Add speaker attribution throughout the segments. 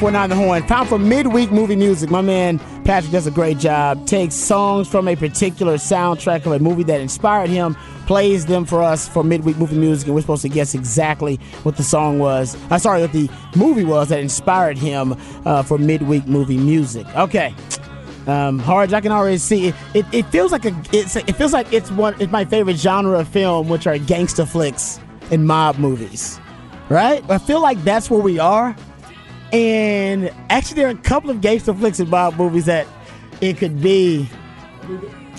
Speaker 1: 1049 The Horn. Time for midweek movie music. My man Patrick does a great job. Takes songs from a particular soundtrack of a movie that inspired him, plays them for us for midweek movie music, and we're supposed to guess exactly what the song was. I'm uh, sorry, what the movie was that inspired him uh, for midweek movie music. Okay. Um, Harge, I can already see it. It, it feels like a. It's, it feels like it's one. It's my favorite genre of film, which are gangster flicks and mob movies right? I feel like that's where we are. And actually, there are a couple of gangster flicks and mob movies that it could be.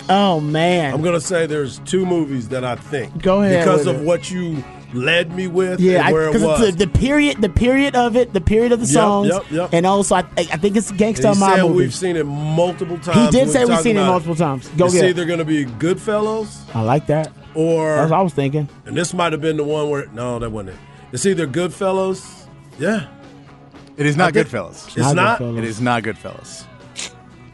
Speaker 1: Oh man!
Speaker 2: I'm gonna say there's two movies that I think.
Speaker 1: Go ahead
Speaker 2: because of
Speaker 1: it.
Speaker 2: what you led me with.
Speaker 1: Yeah,
Speaker 2: where it
Speaker 1: because
Speaker 2: was.
Speaker 1: the, the period, the period of it, the period of the
Speaker 2: Yep,
Speaker 1: songs,
Speaker 2: yep, yep.
Speaker 1: and also I, I think it's gangster mob
Speaker 2: said
Speaker 1: movies.
Speaker 2: we've seen it multiple times.
Speaker 1: He did say we've seen it multiple times. Go
Speaker 2: it's
Speaker 1: get it.
Speaker 2: either going to be Goodfellas
Speaker 1: I like that.
Speaker 2: or
Speaker 1: That's what I was thinking.
Speaker 2: and this might have been the one where no, that wasn't it. It's either Goodfellas. Yeah,
Speaker 3: It is not
Speaker 2: I think-
Speaker 3: Goodfellas.
Speaker 2: it's
Speaker 1: Not
Speaker 2: not.
Speaker 1: Goodfellas.
Speaker 3: It is not Goodfellas.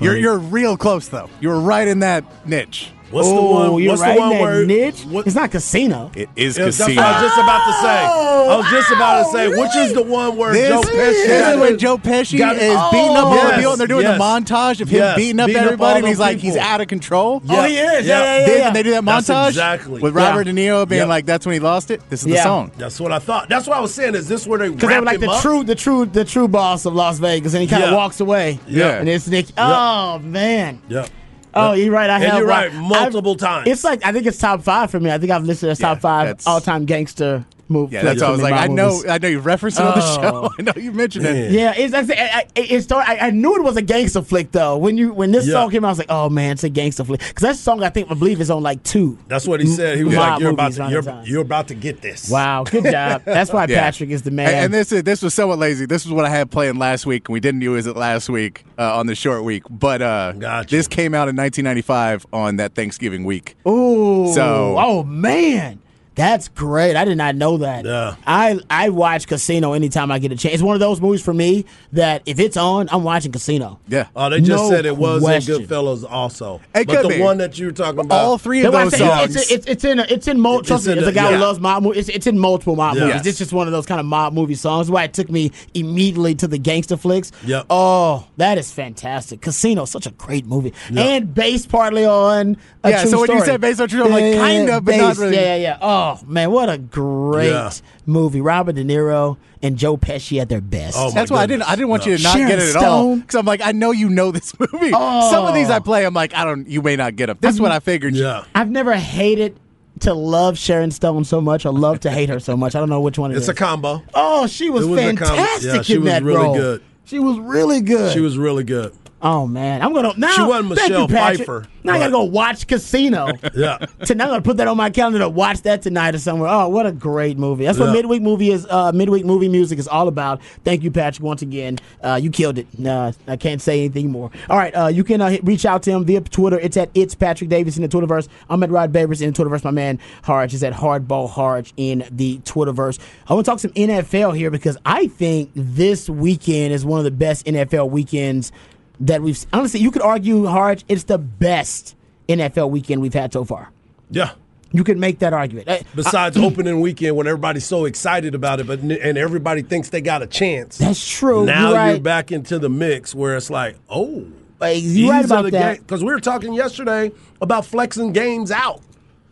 Speaker 3: You're you're real close though. You were right in that niche.
Speaker 2: What's
Speaker 1: oh,
Speaker 2: the one?
Speaker 1: you're
Speaker 2: what's
Speaker 1: right
Speaker 2: the one
Speaker 1: in that
Speaker 2: where
Speaker 1: niche.
Speaker 2: What,
Speaker 1: It's not Casino.
Speaker 3: It is
Speaker 2: Yeah, that's
Speaker 3: Casino.
Speaker 2: what I was just about to say. I oh, was just about to oh, say, which is the one where
Speaker 3: This,
Speaker 2: Joe Pesci
Speaker 3: this is when Joe Pesci
Speaker 2: got-
Speaker 3: is beating up oh, all
Speaker 2: Yes,
Speaker 3: the people, and they're doing
Speaker 2: yes.
Speaker 3: the montage of him
Speaker 2: Yes,
Speaker 3: beating up
Speaker 2: beating
Speaker 3: everybody,
Speaker 2: all
Speaker 3: and he's
Speaker 2: those
Speaker 3: like, he's out of control.
Speaker 2: Yeah,
Speaker 1: Oh, he is. Yeah, yeah, yeah.
Speaker 3: Then
Speaker 1: yeah.
Speaker 3: they do that
Speaker 2: That's
Speaker 3: montage
Speaker 2: exactly.
Speaker 3: with
Speaker 1: Yeah.
Speaker 3: Robert De Niro being
Speaker 2: Yep.
Speaker 3: like, "That's when he lost it." This is the song.
Speaker 2: That's what I thought. That's what I was saying. Is this where they
Speaker 1: Because they were like the true, the true, the true boss of Las Vegas, and he kind of walks away.
Speaker 2: Yeah.
Speaker 1: and it's Nick. Oh man.
Speaker 2: Yeah.
Speaker 1: Oh, you're right. I
Speaker 2: And
Speaker 1: have.
Speaker 2: you're right,
Speaker 1: I've-
Speaker 2: multiple times.
Speaker 1: It's like I think it's top five for me. I think I've listed as top
Speaker 3: Yeah,
Speaker 1: five all-time gangster movie.
Speaker 3: Yeah, that's
Speaker 1: flicks
Speaker 3: why I was like, I know,
Speaker 1: movies.
Speaker 3: I know you referenced it on the
Speaker 1: Oh.
Speaker 3: show. I know you mentioned it.
Speaker 1: Yeah, it's, that's, I, I, it started, I, I knew it was a gangster flick though. When you when this
Speaker 2: Yeah.
Speaker 1: song came out, I was like, oh man, it's a gangster flick. Because that song I think I believe is on like two.
Speaker 2: That's what he said. He was
Speaker 1: mob
Speaker 2: like, "You're about to, you're, you're about to get this."
Speaker 1: Wow, good job. That's why
Speaker 3: Yeah.
Speaker 1: Patrick is the man.
Speaker 3: And, and this is this was somewhat lazy. This was what I had playing last week, and we didn't use it last week uh, on the short week. But uh,
Speaker 2: Gotcha.
Speaker 3: this came out in 1995 on that Thanksgiving week.
Speaker 1: Ooh.
Speaker 3: So-
Speaker 1: oh man, that's great. I did not know that.
Speaker 2: Yeah.
Speaker 1: I I watch Casino anytime I get a chance. It's one of those movies for me that if it's on, I'm watching Casino.
Speaker 3: Yeah.
Speaker 2: Oh, they just
Speaker 1: No
Speaker 2: said it was
Speaker 1: question.
Speaker 2: in Goodfellas also.
Speaker 3: It
Speaker 2: but
Speaker 3: could
Speaker 2: the
Speaker 3: be.
Speaker 2: one that you were talking about,
Speaker 3: All three of
Speaker 1: why I
Speaker 3: those
Speaker 1: say
Speaker 3: songs.
Speaker 1: it's, it's, it's in it's in mo- trust
Speaker 2: in
Speaker 1: me, as a guy
Speaker 2: yeah.
Speaker 1: who loves mob movies, it's, it's in multiple mob
Speaker 2: Yeah.
Speaker 1: movies.
Speaker 2: Yes.
Speaker 1: It's just one of those kind of mob movie songs. Why it took me immediately to the gangster flicks.
Speaker 2: Yep.
Speaker 1: Oh, that is fantastic. Casino, such a great movie, and based partly on a
Speaker 3: Yeah,
Speaker 1: true
Speaker 3: so when you said based on true, I'm like, kinda, but not really.
Speaker 1: Yeah, yeah, yeah. Oh Oh, man, what a great
Speaker 2: Yeah.
Speaker 1: movie. Robert De Niro and Joe Pesci at their best.
Speaker 2: Oh,
Speaker 3: That's why I didn't. I didn't want you to not
Speaker 1: Sharon
Speaker 3: get it at all
Speaker 1: Stone.
Speaker 3: because I'm like, I know you know this movie. Some of these oh. I play, I'm like, I don't. You may not get them. This is what I figured.
Speaker 2: yeah,
Speaker 1: I've never hated to love Sharon Stone so much or love to hate her so much. I don't know which one it
Speaker 2: it's
Speaker 1: is.
Speaker 2: a combo.
Speaker 1: Oh, she was,
Speaker 2: It was a com-
Speaker 1: fantastic
Speaker 2: yeah, she
Speaker 1: in
Speaker 2: was
Speaker 1: that
Speaker 2: really
Speaker 1: role.
Speaker 2: good.
Speaker 1: She was really good.
Speaker 2: She was really good.
Speaker 1: Oh man, I'm gonna now.
Speaker 2: She wasn't
Speaker 1: thank
Speaker 2: Michelle
Speaker 1: you, Patrick.
Speaker 2: Pfeiffer,
Speaker 1: Now I gotta go watch Casino.
Speaker 2: Yeah,
Speaker 1: Tonight I'm gonna put that on my calendar to watch that tonight or somewhere. Oh, what a great movie! That's what midweek movie is. Uh, midweek movie music is all about. Thank you, Patrick, once again. Uh, you killed it. Uh, I can't say anything more. All right, uh, you can uh, reach out to him via Twitter. It's at it's Patrick Davis in the Twitterverse. I'm at Rod Babers in the Twitterverse. My man Harge is at Hardball Harge in the Twitterverse. I want to talk some NFL here because I think this weekend is one of the best NFL weekends that we've. Honestly, you could argue hard it's the best NFL weekend we've had so far.
Speaker 2: yeah.
Speaker 1: You could make that argument.
Speaker 2: Besides opening weekend when everybody's so excited about it, but and everybody thinks they got a chance.
Speaker 1: That's true.
Speaker 2: Now
Speaker 1: You're right.
Speaker 2: you're back into the mix where it's like, oh,
Speaker 1: Uh, You're right about that.
Speaker 2: Because we were talking yesterday about flexing games out.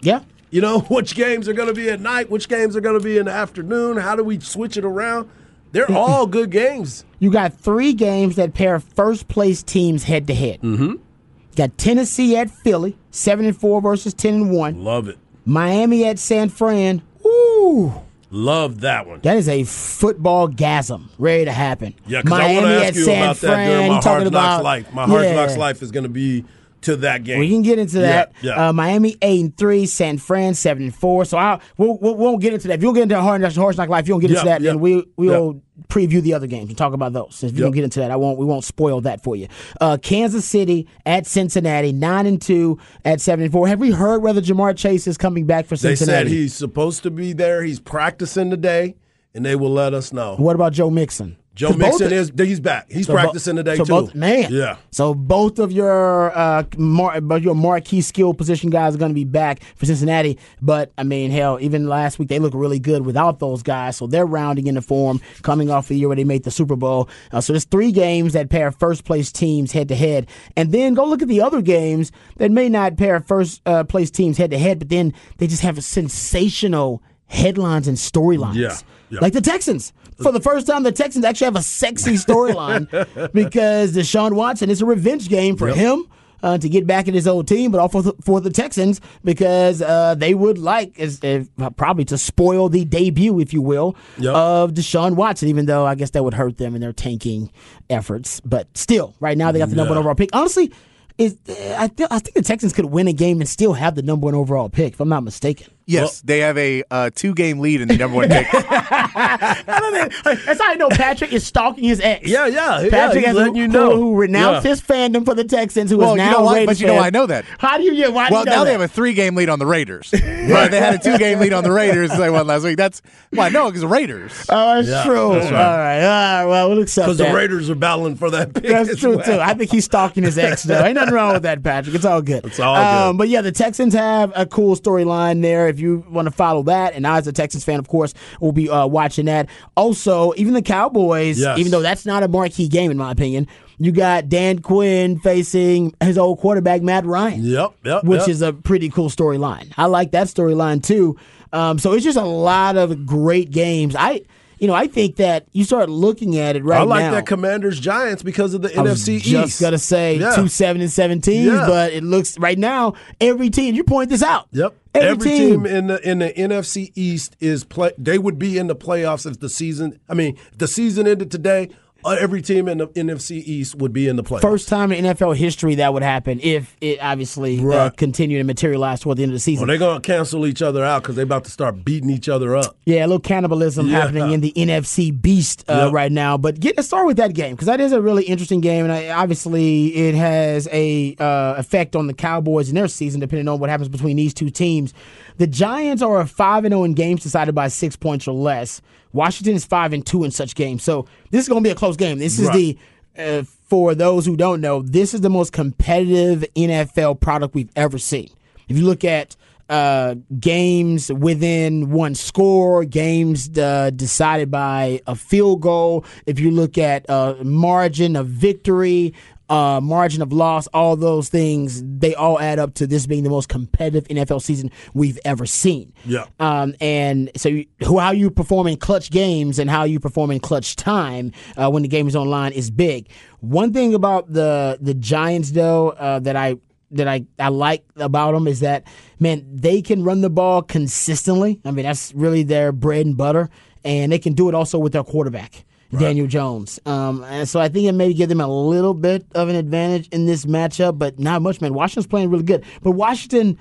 Speaker 1: Yeah.
Speaker 2: You know, which games are going to be at night, which games are going to be in the afternoon. How do we switch it around? They're all good games.
Speaker 1: You got three games that pair first place teams head to head. Mm-hmm. Got Tennessee at Philly, seven and four versus ten and one.
Speaker 2: Love it.
Speaker 1: Miami at San Fran. Ooh,
Speaker 2: Love that one.
Speaker 1: that is a football gasm ready to happen.
Speaker 2: Yeah, because I want to ask you
Speaker 1: San
Speaker 2: about that during my Hard Knocks
Speaker 1: about
Speaker 2: life. My Hard
Speaker 1: yeah.
Speaker 2: Knocks life is going to be to that game.
Speaker 1: We can get into that.
Speaker 2: yeah.
Speaker 1: Uh, Miami eight and three, San Fran seven and four. So I we'll, we'll, we won't get into that. If you don't get into Hard Horse Knock Life, if you don't get into
Speaker 2: Yeah,
Speaker 1: that,
Speaker 2: yeah,
Speaker 1: then we we
Speaker 2: yeah.
Speaker 1: will preview the other games and talk about those. If you
Speaker 2: Yep.
Speaker 1: don't get into that, I won't. We won't spoil that for you. Uh, Kansas City at Cincinnati, nine and two at seven and four. Have we heard whether Ja'Marr Chase is coming back for Cincinnati?
Speaker 2: they said he's supposed to be there. He's practicing today, and they will let us know.
Speaker 1: what about Joe Mixon?
Speaker 2: Joe Mixon is he's back. He's
Speaker 1: So
Speaker 2: practicing today
Speaker 1: so
Speaker 2: too.
Speaker 1: Both, man,
Speaker 2: Yeah.
Speaker 1: So both of your uh, mar- your marquee skill position guys are going to be back for Cincinnati. But I mean, hell, even last week they look really good without those guys. So they're rounding into form, coming off the year where they made the Super Bowl. Uh, so there's three games that pair first place teams head to head, and then go look at the other games that may not pair first uh, place teams head to head, but then they just have sensational headlines and storylines.
Speaker 2: Yeah, yeah.
Speaker 1: Like the Texans. For the first time, the Texans actually have a sexy storyline because Deshaun Watson is a revenge game for him. Uh, to get back at his old team, but also for the, for the Texans because uh, they would like, is, is probably to spoil the debut, if you will,
Speaker 2: Yep.
Speaker 1: of Deshaun Watson. Even though I guess that would hurt them in their tanking efforts, but still, right now they got the number one overall pick. Honestly, is I, th- I think the Texans could win a game and still have the number one overall pick, if I'm not mistaken.
Speaker 3: Yes, they have a uh, two game lead in the number one pick.
Speaker 1: That's how I know Patrick is stalking his ex.
Speaker 2: Yeah, yeah, yeah,
Speaker 1: Patrick
Speaker 2: he's
Speaker 1: has
Speaker 2: letting
Speaker 1: who,
Speaker 2: you know.
Speaker 1: who renounced
Speaker 2: Yeah.
Speaker 1: his fandom for the Texans, who
Speaker 3: Well,
Speaker 1: is
Speaker 3: you
Speaker 1: now
Speaker 3: know
Speaker 1: a
Speaker 3: why-
Speaker 1: Raiders
Speaker 3: but you know
Speaker 1: fan.
Speaker 3: I know that.
Speaker 1: How do you? Yeah, why
Speaker 3: well,
Speaker 1: you know
Speaker 3: now they have a three game lead on the Raiders. Right, they had a two game lead on the Raiders. They won last week. That's why no, because the Raiders.
Speaker 1: Oh, that's
Speaker 2: Yeah,
Speaker 1: true.
Speaker 2: that's
Speaker 1: All
Speaker 2: right.
Speaker 1: right, all right. Well, we'll accept
Speaker 2: Because the Raiders are battling for that pick.
Speaker 1: That's
Speaker 2: as
Speaker 1: true
Speaker 2: well.
Speaker 1: too. I think he's stalking his ex though. Ain't nothing wrong with that, Patrick. It's all good.
Speaker 2: It's all
Speaker 1: Um,
Speaker 2: good.
Speaker 1: but yeah, the Texans have a cool storyline there. If you want to follow that, and I as a Texans fan, of course, will be uh, watching that. Also, even the Cowboys,
Speaker 2: Yes.
Speaker 1: even though that's not a marquee game in my opinion, you got Dan Quinn facing his old quarterback Matt Ryan.
Speaker 2: Yep, yep.
Speaker 1: which
Speaker 2: yep.
Speaker 1: is a pretty cool storyline. I like that storyline too. Um, so it's just a lot of great games. I, you know, I think that you start looking at it right
Speaker 2: I like
Speaker 1: now.
Speaker 2: that Commanders Giants because of the
Speaker 1: I
Speaker 2: NFC
Speaker 1: just
Speaker 2: East.
Speaker 1: gonna say
Speaker 2: Yeah.
Speaker 1: two seven and seventeen,
Speaker 2: Yeah.
Speaker 1: but it looks right now every team. You point this out.
Speaker 2: Yep.
Speaker 1: Every, team.
Speaker 2: in the in the NFC East is play. They would be in the playoffs if the season. I mean, the season ended today. Uh, every team in the NFC East would be in the playoffs.
Speaker 1: First time in NFL history that would happen if it obviously uh, continued and materialized toward the end of the season.
Speaker 2: Well, they're gonna cancel each other out because they're about to start beating each other up.
Speaker 1: Yeah, a little cannibalism
Speaker 2: Yeah.
Speaker 1: happening in the NFC Beast uh,
Speaker 2: Yep.
Speaker 1: right now. But get let's start with that game because that is a really interesting game, and I, obviously it has a uh, effect on the Cowboys in their season, depending on what happens between these two teams. The Giants are a five and zero in games decided by six points or less. Washington is five and two in such games, so this is going to be a close game. This is
Speaker 2: Right.
Speaker 1: the uh, for those who don't know, this is the most competitive NFL product we've ever seen. If you look at uh, games within one score, games uh, decided by a field goal, if you look at uh, margin of victory, uh, margin of loss, all those things, they all add up to this being the most competitive NFL season we've ever seen.
Speaker 2: Yeah.
Speaker 1: Um, and so, you, who, how you perform in clutch games and how you perform in clutch time uh, when the game is online is big. One thing about the the Giants, though, uh, that I that I, I like about them is that man they can run the ball consistently. I mean that's really their bread and butter, and they can do it also with their quarterback. Daniel Jones. Um, and so I think it may give them a little bit of an advantage in this matchup, but not much, man. Washington's playing really good. But Washington,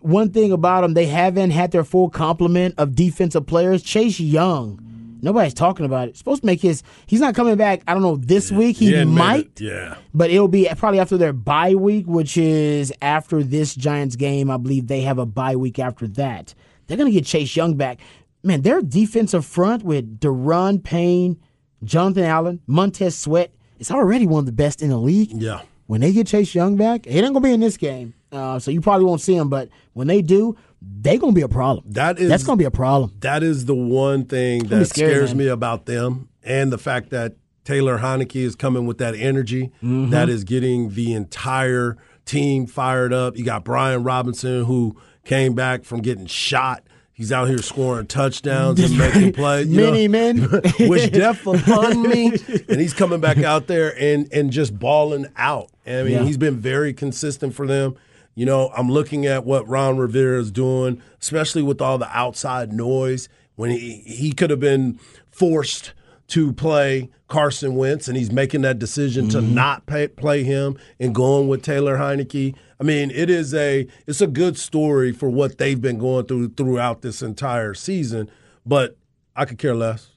Speaker 1: one thing about them, they haven't had their full complement of defensive players. Chase Young, nobody's talking about it. Supposed to make his. He's not coming back. I don't know this week. He,
Speaker 2: admitted-
Speaker 1: might,
Speaker 2: Yeah.
Speaker 1: but it'll be probably after their bye week, which is after this Giants game. I believe they have a bye week after that. They're gonna get Chase Young back. Man, their defensive front with Daron Payne, Jonathan Allen, Montez Sweat is already one of the best in the league
Speaker 2: Yeah.
Speaker 1: when they get Chase Young back, he ain't gonna be in this game, uh, so you probably won't see him. But when they do, they gonna be a problem.
Speaker 2: That is-
Speaker 1: that's gonna be a problem.
Speaker 2: That is the one thing that scares me about them, and the fact that Taylor Heinicke is coming with that energy that is getting the entire team fired up. You got Brian Robinson who came back from getting shot. He's out here scoring touchdowns and making plays. you know,
Speaker 1: men.
Speaker 2: which death upon me. And he's coming back out there and and just balling out. I mean,
Speaker 1: Yeah.
Speaker 2: he's been very consistent for them. You know, I'm looking at what Ron Rivera is doing, especially with all the outside noise. When he he could have been forced to play Carson Wentz, and he's making that decision to mm-hmm. not pay, play him and going with Taylor Heinicke. I mean, it is a it's a good story for what they've been going through throughout this entire season. But I could care less.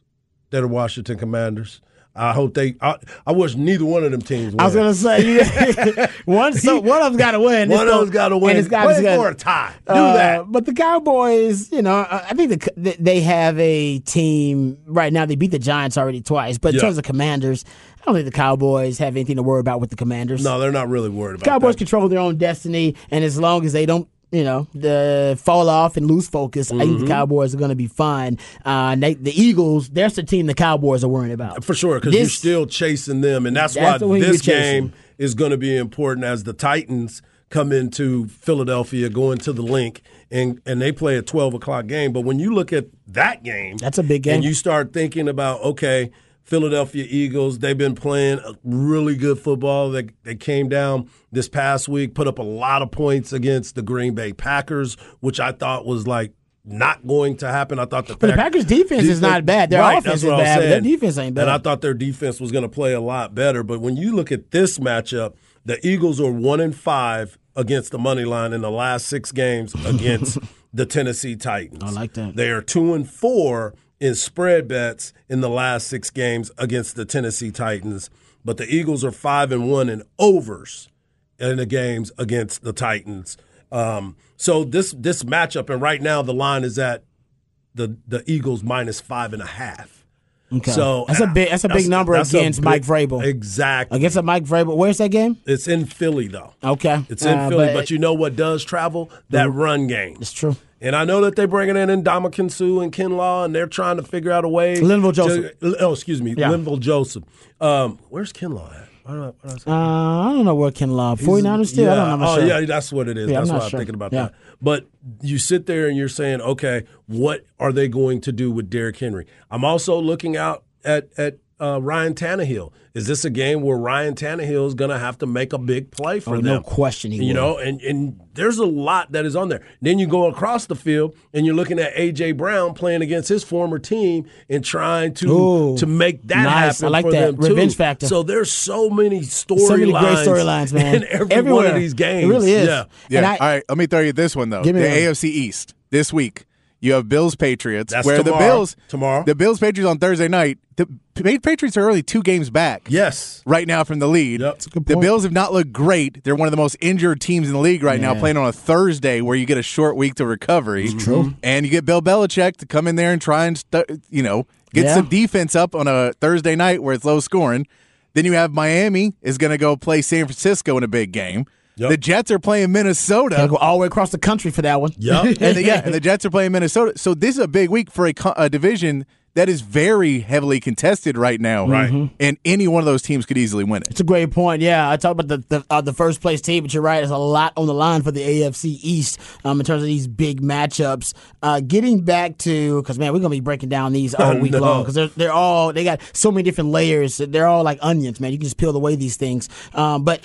Speaker 2: They're the Washington Commanders. I hope they. I, I wish neither one of them teams. Win.
Speaker 1: I was gonna say one. So one of them's got to win.
Speaker 2: one of them's got to win.
Speaker 1: And it's got to
Speaker 2: for a tie. Do
Speaker 1: Uh,
Speaker 2: that.
Speaker 1: But the Cowboys, you know, I I think the, they have a team right now. They beat the Giants already twice, but in
Speaker 2: Yeah.
Speaker 1: terms of Commanders, I don't think the Cowboys have anything to worry about with the Commanders.
Speaker 2: No, they're not really worried about
Speaker 1: Cowboys
Speaker 2: that.
Speaker 1: control their own destiny, and as long as they don't, you know, the fall off and lose focus, I think
Speaker 2: Mm-hmm.
Speaker 1: the Cowboys are going to be fine. Uh, they, the Eagles, that's the team the Cowboys are worrying about
Speaker 2: For sure, because you're still chasing them, and that's,
Speaker 1: That's
Speaker 2: why this game is going to be important as the Titans come into Philadelphia, going to the link, and and they play a 12 o'clock game. But when you look at that game,
Speaker 1: That's a big game.
Speaker 2: and you start thinking about okay. Philadelphia Eagles, they've been playing a really good football. They, they came down this past week, put up a lot of points against the Green Bay Packers, which I thought was like not going to happen. I thought the,
Speaker 1: But the Packers' defense is not bad. Their
Speaker 2: Right,
Speaker 1: offense is
Speaker 2: what I was
Speaker 1: bad, but their defense ain't bad.
Speaker 2: And I thought their defense was going to play a lot better. But when you look at this matchup, the Eagles are one and five against the money line in the last six games against the Tennessee Titans.
Speaker 1: I like that.
Speaker 2: They are two and four in spread bets in the last six games against the Tennessee Titans. But the Eagles are five and one in overs in the games against the Titans. Um, so this this matchup, and right now the line is at the the Eagles minus five and a half.
Speaker 1: Okay.
Speaker 2: So
Speaker 1: that's a big that's a big number
Speaker 2: that's
Speaker 1: against
Speaker 2: big-
Speaker 1: Mike Vrabel.
Speaker 2: Exactly.
Speaker 1: Against a Mike Vrabel. Where's that game?
Speaker 2: it's in Philly though.
Speaker 1: Okay.
Speaker 2: It's in
Speaker 1: Uh,
Speaker 2: Philly, but, you know what does travel? That run game.
Speaker 1: It's true.
Speaker 2: And I know that they're bringing in Ndamukong Suh and Kinlaw, and they're trying to figure out a way.
Speaker 1: Linval
Speaker 2: to-
Speaker 1: Joseph.
Speaker 2: oh, excuse me,
Speaker 1: Yeah.
Speaker 2: Linval Joseph. Um, where's Kinlaw at? What I- do I say?
Speaker 1: Uh, I don't know where Kinlaw. 49ers still? I don't know.
Speaker 2: Oh,
Speaker 1: sure.
Speaker 2: yeah, that's what it is.
Speaker 1: Yeah,
Speaker 2: that's why I'm
Speaker 1: sure.
Speaker 2: thinking about
Speaker 1: Yeah.
Speaker 2: that. But you sit there and you're saying, okay, what are they going to do with Derrick Henry? I'm also looking out at at uh, Ryan Tannehill. Is this a game where Ryan Tannehill is going to have to make a big play for
Speaker 1: Oh,
Speaker 2: them?
Speaker 1: no question he
Speaker 2: You
Speaker 1: will.
Speaker 2: know, and and there's a lot that is on there. Then you go across the field and you're looking at AJ Brown playing against his former team and trying to
Speaker 1: Ooh,
Speaker 2: to make that
Speaker 1: nice.
Speaker 2: happen
Speaker 1: I like
Speaker 2: for
Speaker 1: that.
Speaker 2: them too.
Speaker 1: Revenge factor.
Speaker 2: So there's so many storylines,
Speaker 1: So many great storylines, man.
Speaker 2: in every one of these games.
Speaker 1: It really is.
Speaker 2: Yeah.
Speaker 3: Yeah.
Speaker 1: And I-
Speaker 3: All right. Let me throw you this one though.
Speaker 1: Give
Speaker 3: The
Speaker 1: me one.
Speaker 3: AFC East this week. You have Bills Patriots.
Speaker 2: That's
Speaker 3: where the. Bills
Speaker 2: Tomorrow.
Speaker 3: The Bills Patriots on Thursday night. The Patriots are only two games back.
Speaker 2: Yes.
Speaker 3: Right now from the lead.
Speaker 2: Yep. That's a
Speaker 1: good
Speaker 3: The. Bills have not looked great. They're one of the most injured teams in the league right now, playing on a Thursday where you get a short week to recovery. true. Mm-hmm. And you get Bill Belichick to come in there and try and, stu- you know, get
Speaker 1: Yeah.
Speaker 3: some defense up on a Thursday night where it's low scoring. Then you have Miami is going to go play San Francisco in a big game.
Speaker 2: Yep.
Speaker 3: The Jets are playing Minnesota.
Speaker 1: Gotta go all the way across the country for that one.
Speaker 2: Yep.
Speaker 3: and the, yeah, and the Jets are playing Minnesota. So this is a big week for a, a division that is very heavily contested right now.
Speaker 2: Right.
Speaker 3: And any one of those teams could easily win it.
Speaker 1: It's a great point. Yeah, I talked about the the, uh, the first place team, but you're right. There's a lot on the line for the AFC East um, in terms of these big matchups. Uh, getting back to because man, we're gonna be breaking down these all week
Speaker 2: No.
Speaker 1: long because they're they're all they got so many different layers. They're all like onions, man. You can just peel away these things. Um, but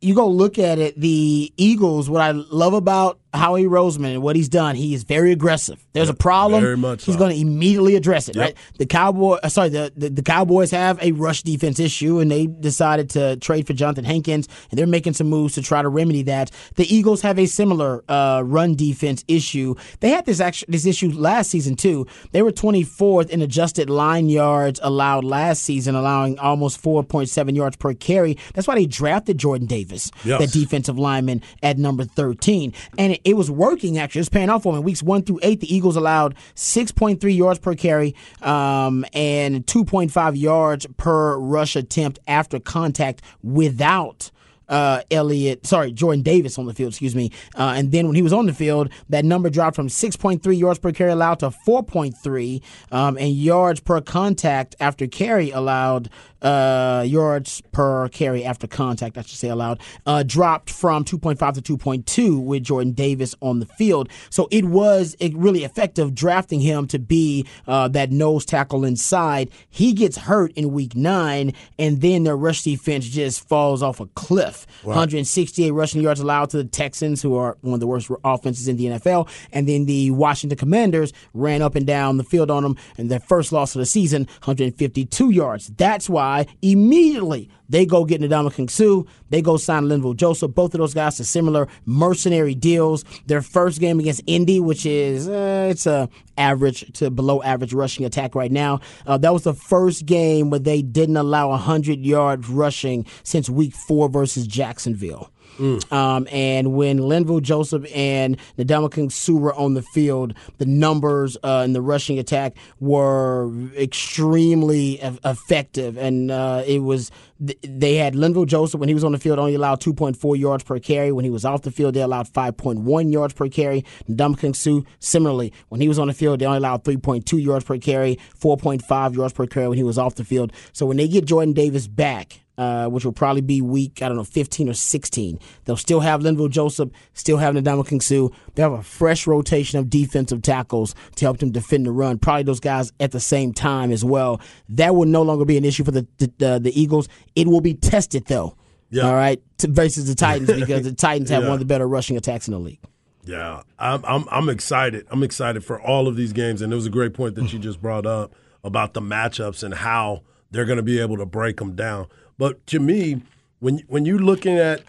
Speaker 1: you go look at it, the Eagles, what I love about Howie Roseman and what he's done, he is very aggressive. There's a problem.
Speaker 2: very much
Speaker 1: He's
Speaker 2: so.
Speaker 1: going to immediately address it,
Speaker 2: Yep.
Speaker 1: right? The Cowboy, uh, sorry, the, the the Cowboys have a rush defense issue, and they decided to trade for Jonathan Hankins, and they're making some moves to try to remedy that. The Eagles have a similar uh, run defense issue. They had this actually this issue last season too. They were 24th in adjusted line yards allowed last season, allowing almost 4.7 yards per carry. That's why they drafted Jordan Davis,
Speaker 2: Yes.
Speaker 1: the defensive lineman, at number 13, and it, it was working actually. It was paying off for them. In weeks one through eight, the Eagles allowed 6.3 yards per carry um, and 2.5 yards per rush attempt after contact without uh, Elliott, sorry, Jordan Davis on the field, excuse me. Uh, and then when he was on the field, that number dropped from 6.3 yards per carry allowed to 4.3, um, and yards per contact after carry allowed uh, yards per carry after contact, I should say allowed, uh, dropped from 2.5 to 2.2 with Jordan Davis on the field. So it was really effective drafting him to be uh, that nose tackle inside. He gets hurt in week nine, and then their rush defense just falls off a cliff. Wow. 168 rushing yards allowed to the Texans, who are one of the worst offenses in the NFL, and then the Washington Commanders ran up and down the field on them, and their first loss of the season, 152 yards. That's why immediately they go get Ndamukong Suh. They go sign Linval Joseph. Both of those guys are similar mercenary deals. Their first game against Indy, which is uh, it's a average to below average rushing attack right now. Uh, that was the first game where they didn't allow 100 yards rushing since week four versus Jacksonville. Mm. Um, and when Linval Joseph and Ndamukong Suh were on the field, the numbers uh, in the rushing attack were extremely effective. And uh, it was they had Linval Joseph when he was on the field only allowed 2.4 yards per carry. When he was off the field, they allowed 5.1 yards per carry. Ndamukong Suh similarly when he was on the field, they only allowed 3.2 yards per carry, 4.5 yards per carry when he was off the field. So when they get Jordan Davis back, uh, which will probably be week, I don't know, 15 or 16. They'll still have Linval Joseph, still have Ndamukong Suh. They'll have a fresh rotation of defensive tackles to help them defend the run. Probably those guys at the same time as well. That will no longer be an issue for the the, the Eagles. It will be tested though. Yeah. All right, versus the Titans because the Titans have yeah. one of the better rushing attacks in the league.
Speaker 2: Yeah, I'm, I'm I'm excited. I'm excited for all of these games, and it was a great point that you just brought up about the matchups and how they're going to be able to break them down. But to me, when when you're looking at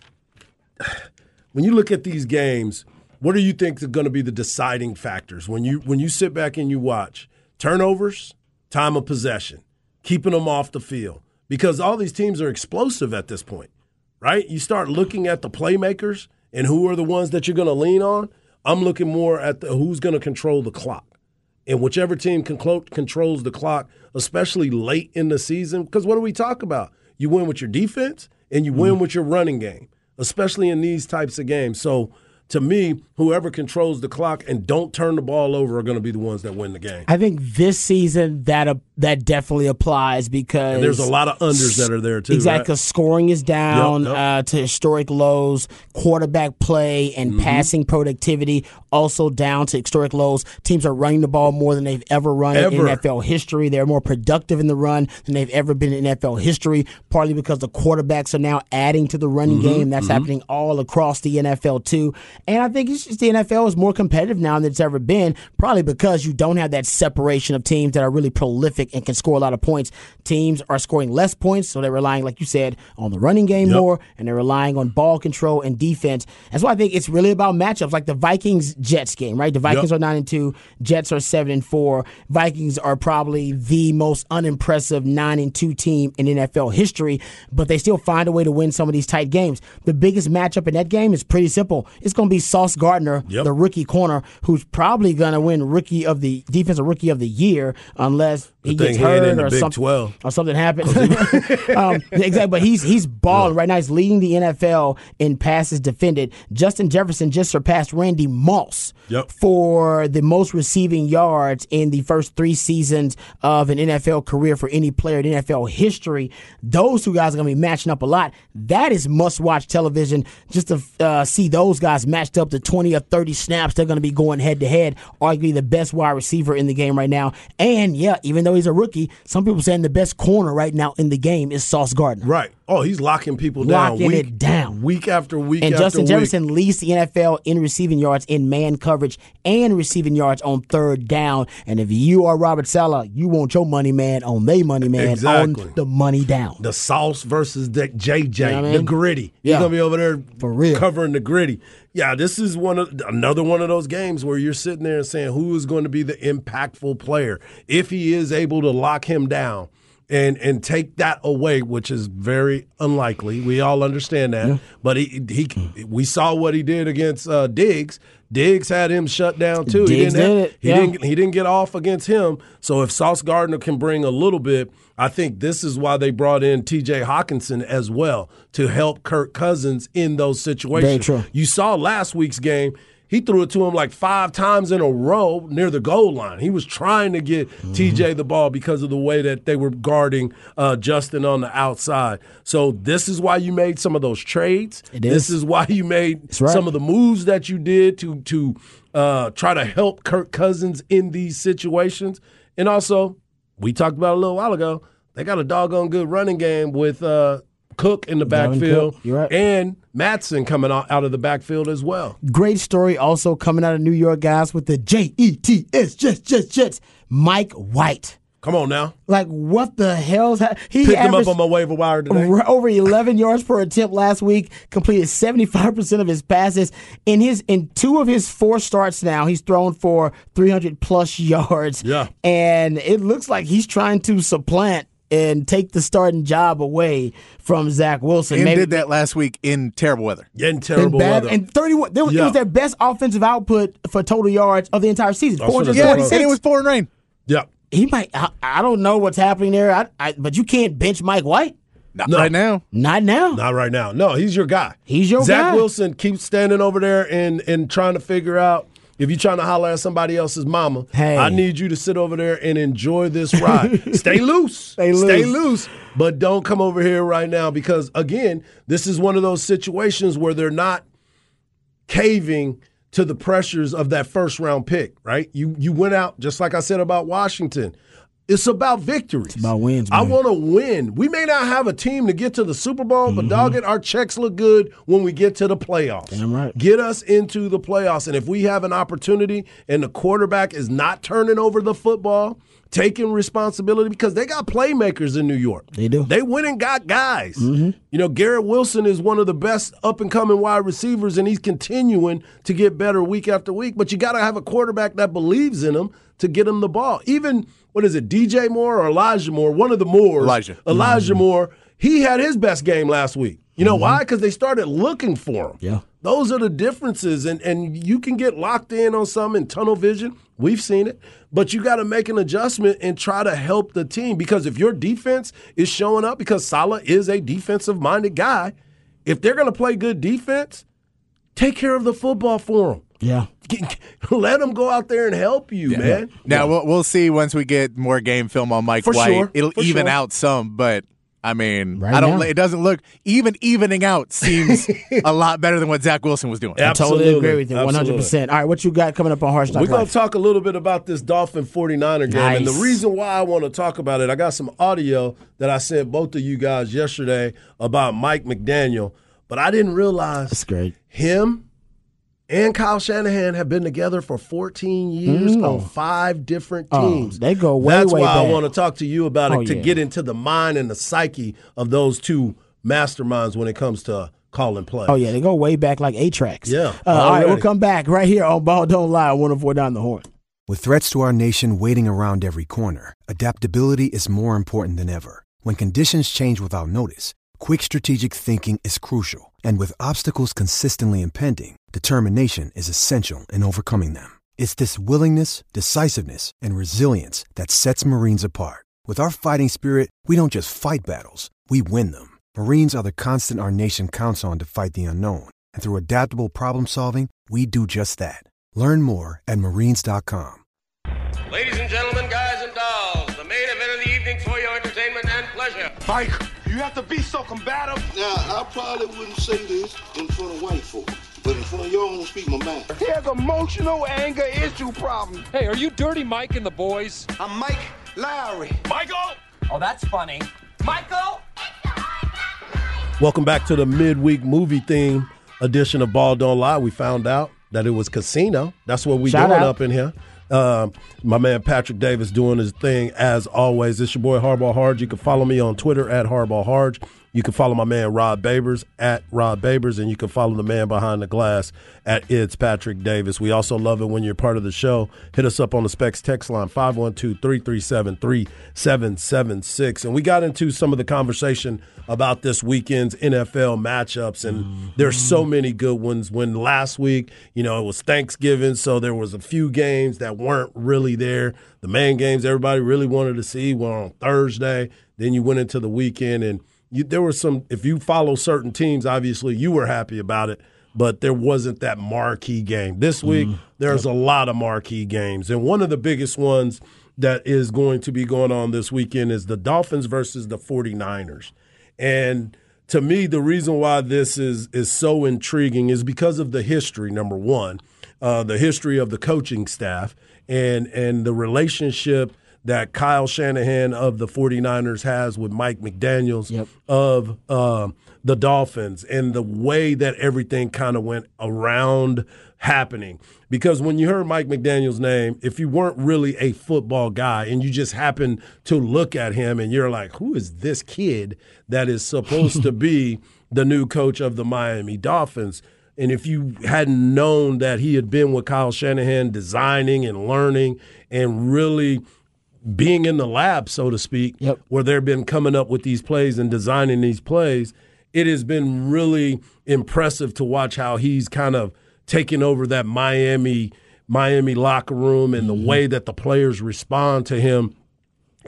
Speaker 2: when you look at these games, what do you think are going to be the deciding factors when you when you sit back and you watch turnovers, time of possession, keeping them off the field? Because all these teams are explosive at this point, right? You start looking at the playmakers and who are the ones that you're going to lean on. I'm looking more at the, who's going to control the clock. And whichever team controls the clock, especially late in the season, because what do we talk about? You win with your defense and you win mm. with your running game, especially in these types of games. So to me, whoever controls the clock and don't turn the ball over are going to be the ones that win the game.
Speaker 1: I think this season that uh, that definitely applies because
Speaker 2: and there's a lot of unders that are there too.
Speaker 1: Exactly, right? scoring is down yep, yep. Uh, to historic lows. Quarterback play and mm-hmm. passing productivity also down to historic lows. Teams are running the ball more than they've ever run ever. in NFL history. They're more productive in the run than they've ever been in NFL history. Partly because the quarterbacks are now adding to the running mm-hmm, game. That's mm-hmm. happening all across the NFL too. And I think it's just the NFL is more competitive now than it's ever been, probably because you don't have that separation of teams that are really prolific and can score a lot of points. Teams are scoring less points, so they're relying, like you said, on the running game yep. more, and they're relying on ball control and defense. That's why I think it's really about matchups, like the Vikings Jets game, right? The Vikings yep. are nine and two, Jets are seven and four. Vikings are probably the most unimpressive nine and two team in NFL history, but they still find a way to win some of these tight games. The biggest matchup in that game is pretty simple. It's going to be Sauce Gardner, yep. the rookie corner, who's probably going to win rookie of the defensive rookie of the year unless he gets hurt or, some, or something happens. um, exactly, but he's he's balling yeah. right now. He's leading the NFL in passes defended. Justin Jefferson just surpassed Randy Moss
Speaker 2: yep.
Speaker 1: for the most receiving yards in the first three seasons of an NFL career for any player in NFL history. Those two guys are going to be matching up a lot. That is must-watch television just to uh, see those guys matched up to 20 or 30 snaps. They're going to be going head-to-head, arguably the best wide receiver in the game right now. And, yeah, even though he's a rookie, some people saying the best corner right now in the game is Sauce Gardner.
Speaker 2: Right. Oh, he's locking people
Speaker 1: down.
Speaker 2: Locking
Speaker 1: week, it down.
Speaker 2: Week after week
Speaker 1: And
Speaker 2: after
Speaker 1: Justin
Speaker 2: week.
Speaker 1: Jefferson leads the NFL in receiving yards in man coverage and receiving yards on third down. And if you are Robert Saleh, you want your money man on their money man exactly. on the money down.
Speaker 2: The sauce versus the JJ, you know I mean? the gritty. Yeah. He's going to be over there
Speaker 1: For real.
Speaker 2: covering the gritty. Yeah, this is one of another one of those games where you're sitting there and saying who is going to be the impactful player? If he is able to lock him down and and take that away, which is very unlikely. We all understand that. But he he we saw what he did against uh, Diggs. Diggs had him shut down too. he didn't have-
Speaker 1: did it,
Speaker 2: he
Speaker 1: yeah.
Speaker 2: didn't he didn't get off against him. So if Sauce Gardner can bring a little bit, I think this is why they brought in T.J. Hockenson as well to help Kirk Cousins in those situations.
Speaker 1: Very true.
Speaker 2: You saw last week's game. He threw it to him like five times in a row near the goal line. He was trying to get
Speaker 1: Mm-hmm.
Speaker 2: TJ the ball because of the way that they were guarding uh, Justin on the outside. So this is why you made some of those trades.
Speaker 1: It
Speaker 2: This
Speaker 1: is.
Speaker 2: why you made
Speaker 1: right.
Speaker 2: some of the moves that you did to to uh, try to help Kirk Cousins in these situations. And also, we talked about a little while ago. They got a doggone good running game with uh, Cook in the backfield,
Speaker 1: right.
Speaker 2: and Mattison coming out, out of the backfield as well.
Speaker 1: Great story also coming out of New York, guys, with the J E T S Jets Jets Jets. Mike White.
Speaker 2: Come on now,
Speaker 1: Like what the hell's ha- he
Speaker 2: picked him up on my waiver wire today.
Speaker 1: over 11 yards per attempt last week. Completed 75 percent of his passes in his in two of his four starts. Now he's thrown for 300 plus yards.
Speaker 2: Yeah.
Speaker 1: and it looks like he's trying to supplant and take the starting job away from Zach Wilson.
Speaker 3: And
Speaker 1: Maybe-
Speaker 3: did that last week in terrible weather.
Speaker 2: Yeah,
Speaker 1: in
Speaker 2: terrible
Speaker 1: bad,
Speaker 2: weather.
Speaker 1: and 31. There was, It was their best offensive output for total yards of the entire season.
Speaker 2: That's what it is.
Speaker 3: Yeah,
Speaker 1: 446.
Speaker 3: and it was pouring rain.
Speaker 2: yeah,
Speaker 1: he might. I, I don't know what's happening there. I, I, but you can't bench Mike White.
Speaker 3: Not
Speaker 2: No.
Speaker 3: right now.
Speaker 1: Not now.
Speaker 2: not right now. No, he's your guy.
Speaker 1: He's your
Speaker 2: Zach
Speaker 1: guy.
Speaker 2: Wilson keeps standing over there and and trying to figure out. If you're trying to holler at somebody else's mama,
Speaker 1: Hey.
Speaker 2: I need you to sit over there and enjoy this ride. Stay loose.
Speaker 1: Stay loose.
Speaker 2: Stay loose. But don't come over here right now because, again, this is one of those situations where they're not caving to the pressures of that first round pick, right? You you went out just like I said about Washington. It's about victories. It's
Speaker 1: about wins,
Speaker 2: I want to win. We may not have a team to get to the Super Bowl,
Speaker 1: Mm-hmm.
Speaker 2: but dog it, our checks look good when we get to the playoffs.
Speaker 1: Damn right.
Speaker 2: Get us into the playoffs. And if we have an opportunity and the quarterback is not turning over the football, taking responsibility because they got playmakers in New York.
Speaker 1: They do.
Speaker 2: They went and got guys. You know, Garrett Wilson is one of the best up and coming wide receivers, and he's continuing to get better week after week. But you got to have a quarterback that believes in him to get him the ball. Even what is it, DJ Moore or Elijah Moore? One of the Moores.
Speaker 3: Elijah.
Speaker 2: Elijah mm-hmm. Moore. He had his best game last week. You know mm-hmm. why? Because they started looking for him.
Speaker 1: Yeah.
Speaker 2: Those are the differences, and and you can get locked in on some in tunnel vision. We've seen it, but you got to make an adjustment and try to help the team because if your defense is showing up, because Saleh is a defensive-minded guy, if they're going to play good defense, take care of the football for them.
Speaker 1: Yeah.
Speaker 2: Let them go out there and help you, man.
Speaker 3: Now we'll we'll see once we get more game film on Mike
Speaker 2: For
Speaker 3: White.
Speaker 2: sure,
Speaker 3: It'll
Speaker 2: for
Speaker 3: even
Speaker 2: sure.
Speaker 3: out some, but I mean,
Speaker 1: Right
Speaker 3: I don't.
Speaker 1: now.
Speaker 3: It doesn't look even evening out seems a lot better than what Zach Wilson was doing.
Speaker 2: Yeah.
Speaker 1: I totally
Speaker 2: Absolutely.
Speaker 1: agree with you. One hundred percent. All right, what you got coming up on Harsh Knock
Speaker 2: We're gonna talk a little bit about this Dolphin 49er game. And the reason why I want to talk about it, I got some audio that I sent both of you guys yesterday about Mike McDaniel, but I didn't realize
Speaker 1: That's great.
Speaker 2: him and Kyle Shanahan have been together for 14 years on five different
Speaker 1: Mm. Oh,
Speaker 2: teams.
Speaker 1: they go way, back.
Speaker 2: That's
Speaker 1: way
Speaker 2: why I want to talk to you about it
Speaker 1: Oh,
Speaker 2: to
Speaker 1: yeah.
Speaker 2: get into the mind and the psyche of those two masterminds when it comes to calling play.
Speaker 1: Oh yeah, they go way back like eight tracks.
Speaker 2: Yeah,
Speaker 1: Uh, all right, we'll come back right here on Ball Don't Lie. One hundred four down the horn.
Speaker 4: With threats to our nation waiting around every corner, adaptability is more important than ever. When conditions change without notice, quick strategic thinking is crucial. And with obstacles consistently impending, determination is essential in overcoming them. It's this willingness, decisiveness, and resilience that sets Marines apart. With our fighting spirit, we don't just fight battles, we win them. Marines are the constant our nation counts on to fight the unknown. And through adaptable problem solving, we do just that. Learn more at marines.com.
Speaker 5: Ladies and gentlemen, guys and dolls, the main event of the evening for your entertainment and pleasure.
Speaker 6: Mike, you have to be so combative.
Speaker 7: Now, I probably wouldn't say this in front of white folk, but in front of y'all, I'm gonna speak my mind.
Speaker 6: He has emotional anger issue problem.
Speaker 8: Hey, are you Dirty Mike and the boys?
Speaker 6: I'm Mike Lowry.
Speaker 5: Michael!
Speaker 8: Oh, that's funny. Michael?
Speaker 2: Welcome back to the midweek movie theme edition of Ball Don't Lie. We found out that it was Casino. That's what we
Speaker 1: Shout
Speaker 2: doing
Speaker 1: out.
Speaker 2: up in here. Um, my man Patrick Davis doing his thing as always. It's your boy Hardball Harge. You can follow me on Twitter at Hardball Harge. You can follow my man Rod Babers at Rod Babers, and you can follow the man behind the glass at It's Patrick Davis. We also love it when you're part of the show. Hit us up on the Specs text line 512 337 3776. And we got into some of the conversation about this weekend's NFL matchups, and there's so mm-hmm. many good ones. When last week, you know, it was Thanksgiving, so there was a few games that weren't really there. The main games everybody really wanted to see were on Thursday. Then you went into the weekend, and you, there were some. If you follow certain teams, obviously you were happy about it, but there wasn't that marquee game this week. There's a lot of marquee games, and one of the biggest ones that is going to be going on this weekend is the Dolphins versus the 49ers. And to me, the reason why this is is so intriguing is because of the history. Number one, uh, the history of the coaching staff and and the relationship that Kyle Shanahan of the 49ers has with Mike McDaniels
Speaker 1: Yep.
Speaker 2: of um the Dolphins and the way that everything kind of went around happening. Because when you heard Mike McDaniel's name, if you weren't really a football guy and you just happened to look at him and you're like, who is this kid that is supposed to be the new coach of the Miami Dolphins? And if you hadn't known that he had been with Kyle Shanahan designing and learning and really being in the lab, so to speak,
Speaker 1: Yep.
Speaker 2: where they've been coming up with these plays and designing these plays, it has been really impressive to watch how he's kind of taken over that Miami Miami locker room and the mm-hmm. way that the players respond to him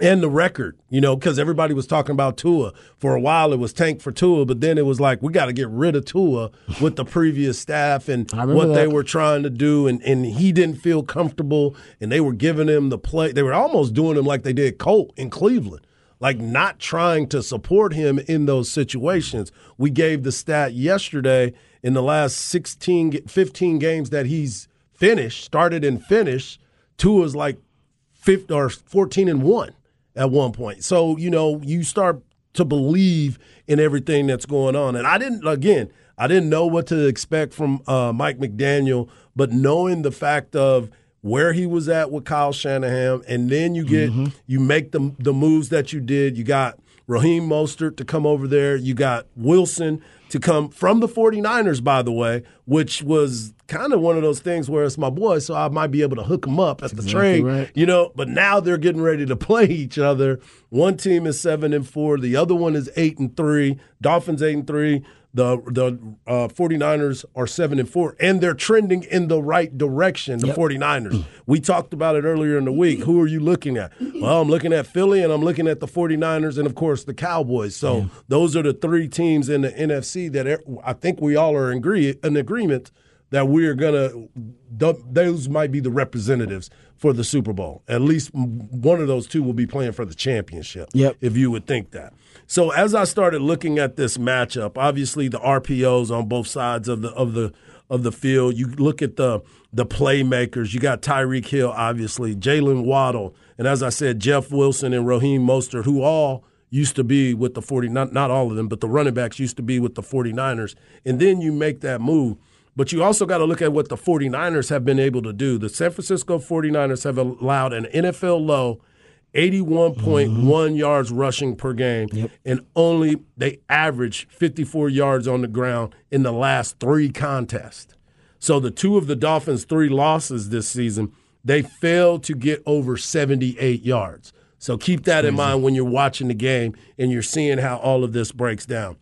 Speaker 2: and the record, you know, because everybody was talking about Tua. For a while, it was tank for Tua, but then it was like, we got to get rid of Tua with the previous staff and what they were trying to do. And, and he didn't feel comfortable, and they were giving him the play. They were almost doing him like they did Colt in Cleveland, like not trying to support him in those situations. We gave the stat yesterday in the last 16, 15 games that he's finished, started and finished, Tua's like 50 or 14 and 1 at one point. So, you know, you start to believe in everything that's going on. And I didn't again, I didn't know what to expect from uh, Mike McDaniel, but knowing the fact of where he was at with Kyle Shanahan, and then you get you make the the moves that you did. You got Raheem Mostert to come over there. You got Wilson to come from the 49ers, by the way, which was kind of one of those things where it's my boy, so I might be able to hook him up at the
Speaker 1: exactly
Speaker 2: trade.
Speaker 1: right.
Speaker 2: You know, but now they're getting ready to play each other. One team is seven and four, the other one is eight and three. Dolphins eight and three. The the uh, 49ers are seven and four, and they're trending in the right direction. The 49ers. We talked about it earlier in the week. Who are you looking at? Well, I'm looking at Philly, and I'm looking at the 49ers, and of course the Cowboys. So those are the three teams in the NFC that I think we all are in, agree- in agreement that we're gonna those might be the representatives for the Super Bowl. At least one of those two will be playing for the championship.
Speaker 1: Yep.
Speaker 2: If you would think that. So as I started looking at this matchup, obviously the RPOs on both sides of the of the of the field. You look at the the playmakers. You got Tyreek Hill, obviously, Jalen Waddle, and as I said, Jeff Wilson and Raheem Mostert, who all used to be with the 40 not, not all of them, but the running backs used to be with the 49ers. And then you make that move. But you also got to look at what the 49ers have been able to do. The San Francisco 49ers have allowed an NFL low 81.1 mm-hmm. yards rushing per game and only they average 54 yards on the ground in the last 3 contests. So the two of the Dolphins' three losses this season, they failed to get over 78 yards. So keep that in mind when you're watching the game and you're seeing how all of this breaks down.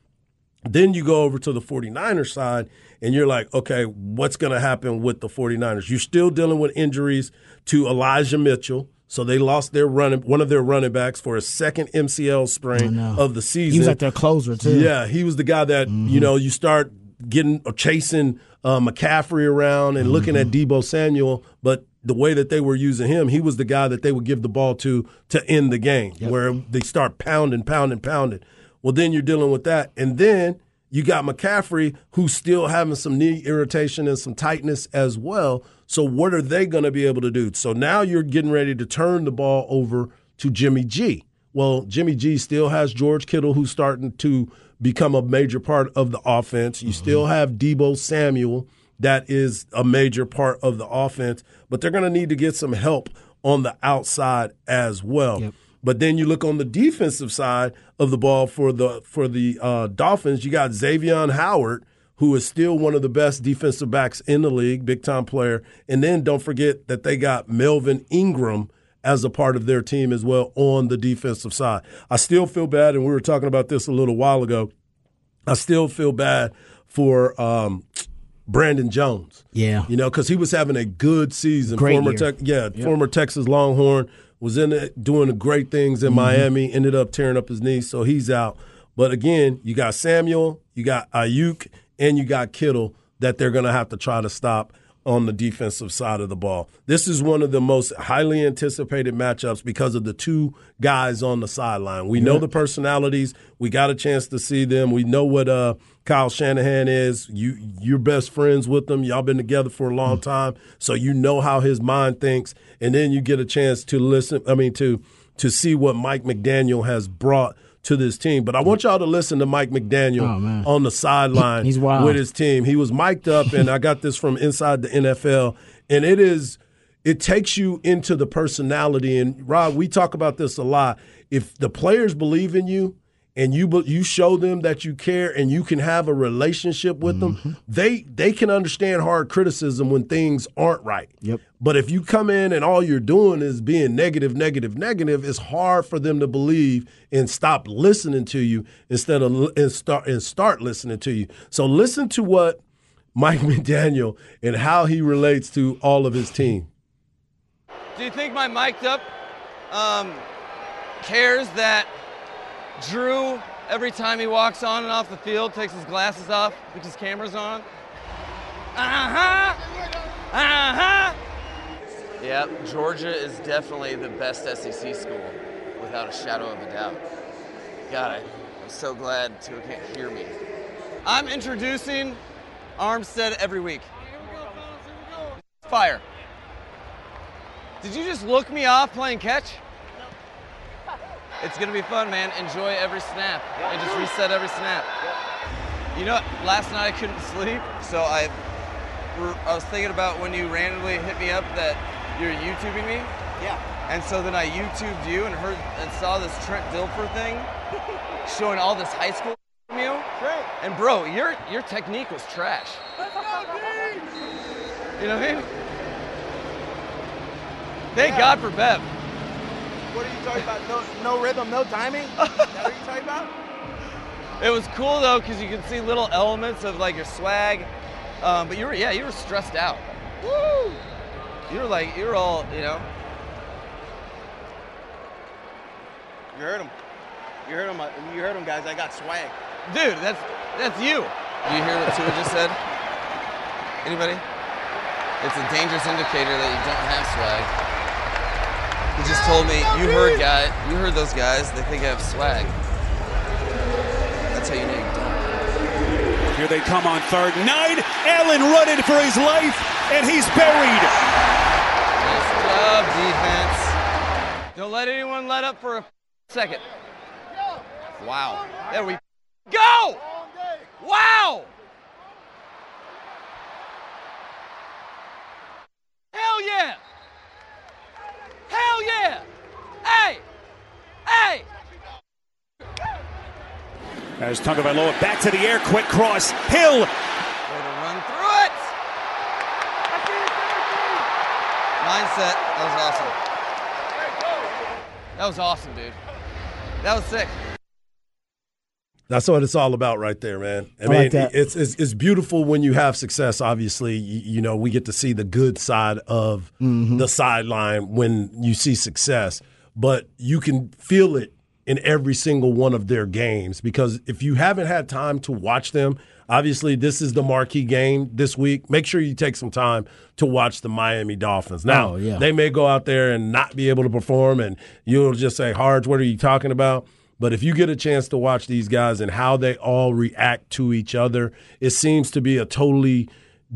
Speaker 2: Then you go over to the 49ers side and you're like, okay, what's going to happen with the 49ers? You're still dealing with injuries to Elijah Mitchell. So they lost their running one of their running backs for a second MCL sprain of the season.
Speaker 1: He was like their closer too.
Speaker 2: Yeah, he was the guy that you mm-hmm. know you start getting or chasing uh, McCaffrey around and looking at mm-hmm. Deebo Samuel, but the way that they were using him, he was the guy that they would give the ball to to end the game, where they start pounding, pounding, pounding. Well, then you're dealing with that, and then you got McCaffrey who's still having some knee irritation and some tightness as well. So what are they going to be able to do? So now you're getting ready to turn the ball over to Jimmy G. Well, Jimmy G still has George Kittle who's starting to become a major part of the offense. You still have Deebo Samuel that is a major part of the offense, but they're going to need to get some help on the outside as well. But then you look on the defensive side of the ball for the for the uh, Dolphins. You got Xavier Howard, who is still one of the best defensive backs in the league, big time player. And then don't forget that they got Melvin Ingram as a part of their team as well on the defensive side. I still feel bad, and we were talking about this a little while ago. I still feel bad for um, Brandon Jones.
Speaker 1: Yeah.
Speaker 2: You know, because he was having a good season.
Speaker 1: Great
Speaker 2: former
Speaker 1: year.
Speaker 2: Tech, yeah, former Texas Longhorn was in it doing great things in Miami. Ended up tearing up his knee, so he's out. But again, you got Samuel, you got Aiyuk, and you got Kittle that they're going to have to try to stop on the defensive side of the ball. This is one of the most highly anticipated matchups because of the two guys on the sideline. We know the personalities. We got a chance to see them. We know what uh, Kyle Shanahan is. You you're best friends with them. Y'all been together for a long time, so you know how his mind thinks. And then you get a chance to listen. I mean to to see what Mike McDaniel has brought to this team. But I want y'all to listen to Mike McDaniel
Speaker 1: Oh,
Speaker 2: on the sideline
Speaker 1: He's wild.
Speaker 2: with his team. He was mic'd up, and I got this from inside the NFL, and it is it takes you into the personality. And Rob, we talk about this a lot. If the players believe in you. And you you show them that you care and you can have a relationship with them, they they can understand hard criticism when things aren't right.
Speaker 1: Yep.
Speaker 2: But if you come in and all you're doing is being negative, negative, negative, it's hard for them to believe and stop listening to you instead of and start and start listening to you. So listen to what Mike McDaniel and how he relates to all of his team.
Speaker 9: Do you think my mic'd up um, cares that Drew, every time he walks on and off the field, takes his glasses off, puts his cameras on? Uh huh. Uh huh. Yep, Georgia is definitely the best SEC school, without a shadow of a doubt. God, I'm so glad Tua can't hear me. I'm introducing Armstead every week. Fire. Did you just look me off playing catch? It's gonna be fun, man. Enjoy every snap and just reset every snap. You know, last night I couldn't sleep, so I, I was thinking about when you randomly hit me up that you're YouTubing me.
Speaker 10: Yeah.
Speaker 9: And so then I YouTubed you and heard and saw this Trent Dilfer thing, showing all this high school from you.
Speaker 10: Great.
Speaker 9: And bro, your your technique was trash. Let's go, You know what I mean? Thank
Speaker 10: Yeah.
Speaker 9: God for Bev.
Speaker 10: What are you talking about? No, no rhythm, no timing? Is that what you're talking about?
Speaker 9: It was cool though because you could see little elements of like your swag, um, but you were yeah you were stressed out. Woo! You were like you were all you know.
Speaker 10: You heard him. You heard him. uh, You heard him, guys. I got swag.
Speaker 9: Dude, that's that's you. Do you hear what Tua just said? Anybody? It's a dangerous indicator that you don't have swag. He just told me you heard guy, you heard those guys. They think I have swag. That's how you know you don't.
Speaker 11: Here they come on third and nine. Allen running for his life, and he's buried.
Speaker 9: Nice job, defense. Don't let anyone let up for a second. Wow. There we go. Wow. Hell yeah. Hell yeah. Hey. Hey.
Speaker 11: As Tagovailoa back to the air, quick cross. Hill
Speaker 9: Way to run through it. Mindset. That was awesome. That was awesome, dude. That was sick.
Speaker 2: That's what it's all about, right there, man. I,
Speaker 1: I
Speaker 2: mean,
Speaker 1: like
Speaker 2: it's, it's it's beautiful when you have success. Obviously, you, you know we get to see the good side of
Speaker 1: Mm-hmm.
Speaker 2: the sideline when you see success, but you can feel it in every single one of their games because if you haven't had time to watch them, obviously this is the marquee game this week. Make sure you take some time to watch the Miami Dolphins. Now,
Speaker 1: Oh, yeah.
Speaker 2: they may go out there and not be able to perform, and you'll just say, "Harge, what are you talking about?" But if you get a chance to watch these guys and how they all react to each other, it seems to be a totally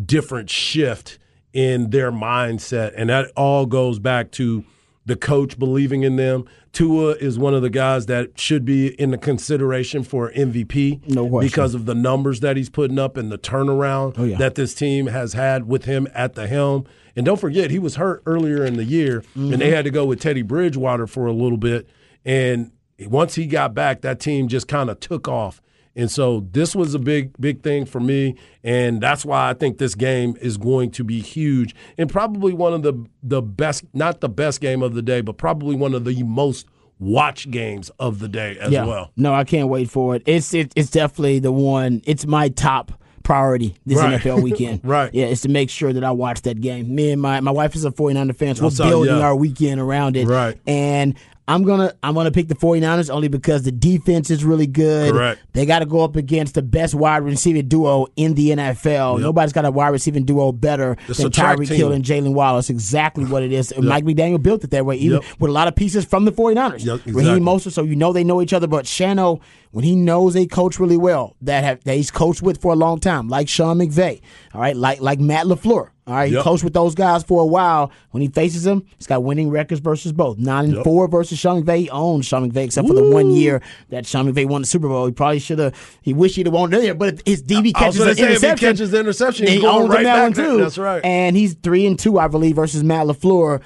Speaker 2: different shift in their mindset. And that all goes back to the coach believing in them. Tua is one of the guys that should be in the consideration for MVP
Speaker 1: No
Speaker 2: because of the numbers that he's putting up and the turnaround
Speaker 1: Oh, yeah.
Speaker 2: that this team has had with him at the helm. And don't forget, he was hurt earlier in the year, and
Speaker 1: Mm-hmm.
Speaker 2: they had to go with Teddy Bridgewater for a little bit. And once he got back, that team just kind of took off. And so this was a big, big thing for me, and that's why I think this game is going to be huge and probably one of the the best, not the best game of the day, but probably one of the most watch games of the day as
Speaker 1: yeah.
Speaker 2: well.
Speaker 1: No, I can't wait for it. It's it, it's definitely the one. It's my top priority this
Speaker 2: Right.
Speaker 1: NFL weekend.
Speaker 2: Right.
Speaker 1: Yeah, it's to make sure that I watch that game. Me and my my wife is a 49er fan, so we're building
Speaker 2: yeah.
Speaker 1: our weekend around it.
Speaker 2: Right.
Speaker 1: And I'm gonna I'm gonna pick the 49ers only because the defense is really good.
Speaker 2: Correct.
Speaker 1: They got to go up against the best wide receiving duo in the NFL. Nobody's got a wide receiving duo better
Speaker 2: It's
Speaker 1: than Tyreek. Hill and Jaylen Waddle. Exactly what it is. Mike McDaniel built it that way, even
Speaker 2: Yep.
Speaker 1: with a lot of pieces from the 49ers.
Speaker 2: Yep,
Speaker 1: Raheem
Speaker 2: exactly.
Speaker 1: Mostert, so you know they know each other. But Shano, when he knows a coach really well that have that he's coached with for a long time, like Sean McVay, all right, like like Matt Lafleur. All right, he coached with those guys for a while. When he faces them, he's got winning records versus both. Nine and
Speaker 2: Yep.
Speaker 1: four versus Sean McVay. He owns Sean McVay, except for the one year that Sean McVay won the Super Bowl. He probably should have. He wished he'd have won earlier, but his DB catches an
Speaker 2: say, if he catches the interception,
Speaker 1: he owns
Speaker 2: right
Speaker 1: on that one too.
Speaker 2: That's right.
Speaker 1: And he's three and two, I believe, versus Matt Lafleur.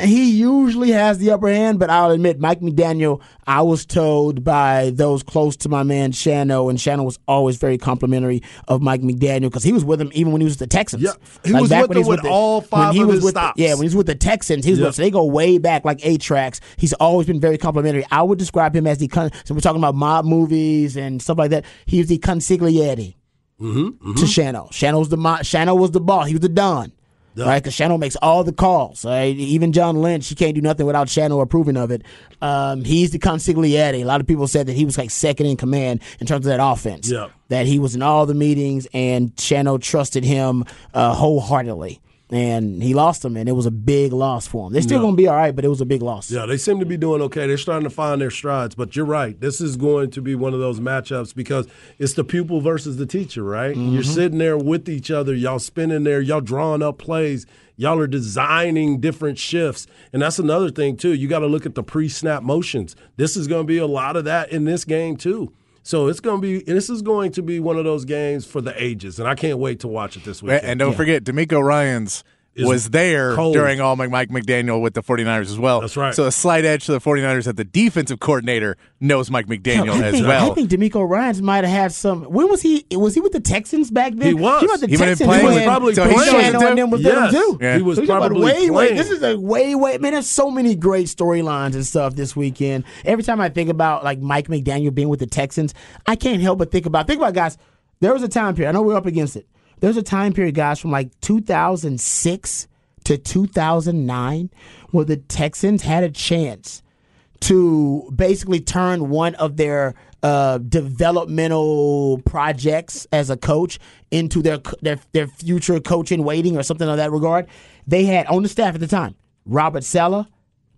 Speaker 1: He usually has the upper hand, but I'll admit, Mike McDaniel, I was told by those close to my man Shano, and Shano was always very complimentary of Mike McDaniel because he was with him even when he was with the Texans.
Speaker 2: Yeah, he was
Speaker 1: back
Speaker 2: with
Speaker 1: when
Speaker 2: them
Speaker 1: he's
Speaker 2: with
Speaker 1: the-
Speaker 2: all five
Speaker 1: he
Speaker 2: of
Speaker 1: was
Speaker 2: his
Speaker 1: with the-
Speaker 2: stops.
Speaker 1: yeah, when he's with the Texans, he was
Speaker 2: Yeah.
Speaker 1: with, so they go way back like eight tracks. He's always been very complimentary. I would describe him as the con- so we're talking about mob movies and stuff like that. He was the consigliere
Speaker 2: Mm-hmm,
Speaker 1: to Shano. Shano's the mo- Shano was the boss. He was the don.
Speaker 2: Yeah.
Speaker 1: Right, because Shano makes all the calls. Right? Even John Lynch, he can't do nothing without Shano approving of it. Um, he's the consigliere. A lot of people said that he was like second in command in terms of that offense.
Speaker 2: Yeah.
Speaker 1: That he was in all the meetings, and Shano trusted him uh, wholeheartedly. And he lost them, and it was a big loss for him. They're still going to be all right, but it was a big loss.
Speaker 2: Yeah, they seem to be doing okay. They're starting to find their strides. But you're right. This is going to be one of those matchups because it's the pupil versus the teacher, right? You're mm-hmm. sitting there with each other. Y'all spinning there. Y'all drawing up plays. Y'all are designing different shifts. And that's another thing, too. You got to look at the pre snap motions. This is going to be a lot of that in this game, too. So it's going to be, this is going to be one of those games for the ages. And I can't wait to watch it this weekend.
Speaker 3: And don't forget, DeMeco Ryans was there
Speaker 2: cold.
Speaker 3: during all Mike Mike McDaniel with the 49ers as well.
Speaker 2: That's right.
Speaker 3: So a slight edge to the 49ers that the defensive coordinator knows Mike McDaniel
Speaker 1: I
Speaker 3: as
Speaker 1: think,
Speaker 3: well.
Speaker 1: I think DeMeco Ryans might have had some. When was he? Was he with the Texans back then?
Speaker 2: He was.
Speaker 1: He was the
Speaker 3: He
Speaker 1: Texans.
Speaker 3: played
Speaker 1: when
Speaker 3: with- probably
Speaker 1: when
Speaker 3: playing.
Speaker 1: Shano and them was
Speaker 2: Yes.
Speaker 1: there too.
Speaker 3: Yeah.
Speaker 2: He was
Speaker 1: So you're about
Speaker 2: probably
Speaker 1: way, way.
Speaker 2: playing.
Speaker 1: This is a way, way. Man, there's so many great storylines and stuff this weekend. Every time I think about like Mike McDaniel being with the Texans, I can't help but think about think about guys. There was a time period. I know we're up against it. There's a time period, guys, from like 2006 to 2009, where the Texans had a chance to basically turn one of their uh, developmental projects as a coach into their their their future coaching waiting or something of that regard. They had on the staff at the time Robert Saleh,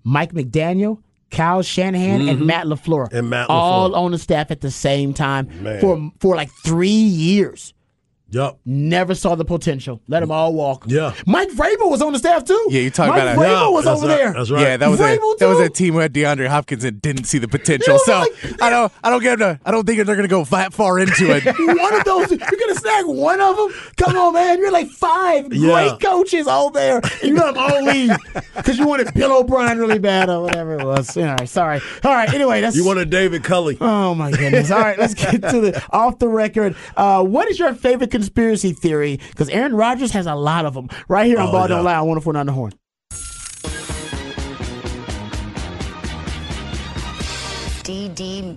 Speaker 1: Mike McDaniel, Kyle Shanahan, and Matt Lafleur,
Speaker 2: Mm-hmm. And Matt
Speaker 1: all on the staff at the same time
Speaker 2: Man.
Speaker 1: for for like three years.
Speaker 2: Yup.
Speaker 1: Never saw the potential. Let them all walk.
Speaker 2: Yeah.
Speaker 1: Mike Vrabel was on the staff too.
Speaker 3: Yeah, you talk
Speaker 1: Mike
Speaker 3: about a-
Speaker 1: Vrabel
Speaker 2: Yeah,
Speaker 1: was over
Speaker 2: right,
Speaker 1: there.
Speaker 2: that's right.
Speaker 3: Yeah, that was a
Speaker 1: Vrabel,
Speaker 3: that was
Speaker 1: too.
Speaker 3: a team who had DeAndre Hopkins and didn't see the potential.
Speaker 1: You
Speaker 3: So
Speaker 1: like-
Speaker 3: I don't I don't get to I don't think they're gonna go that far into it.
Speaker 1: one of those. You're gonna snag one of them. Come on, man. You're like five
Speaker 2: Yeah.
Speaker 1: great coaches all there, and you let them all leave because you wanted Bill O'Brien really bad or whatever it was. All right, sorry. All right. Anyway, that's
Speaker 2: You wanted David Culley.
Speaker 1: Oh my goodness! All right, let's get to the off the record. Uh, what is your favorite conspiracy theory? Because Aaron Rodgers has a lot of them. Right here on
Speaker 2: Oh,
Speaker 1: Ball
Speaker 2: yeah.
Speaker 1: Don't Lie on 104.9 The Horn.
Speaker 12: DD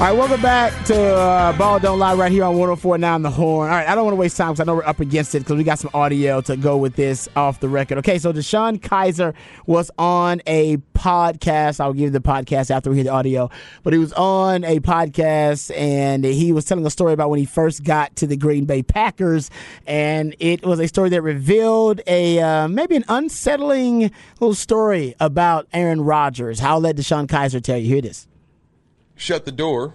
Speaker 1: All right, welcome back to uh, Ball Don't Lie right here on 104.9 The Horn. All right, I don't want to waste time because I know we're up against it because we got some audio to go with this off the record. Okay, so DeShone Kizer was on a podcast. I'll give you the podcast after we hear the audio. But he was on a podcast and he was telling a story about when he first got to the Green Bay Packers. And it was a story that revealed a uh, maybe an unsettling little story about Aaron Rodgers. How let DeShone Kizer tell you? Hear this.
Speaker 13: Shut the door,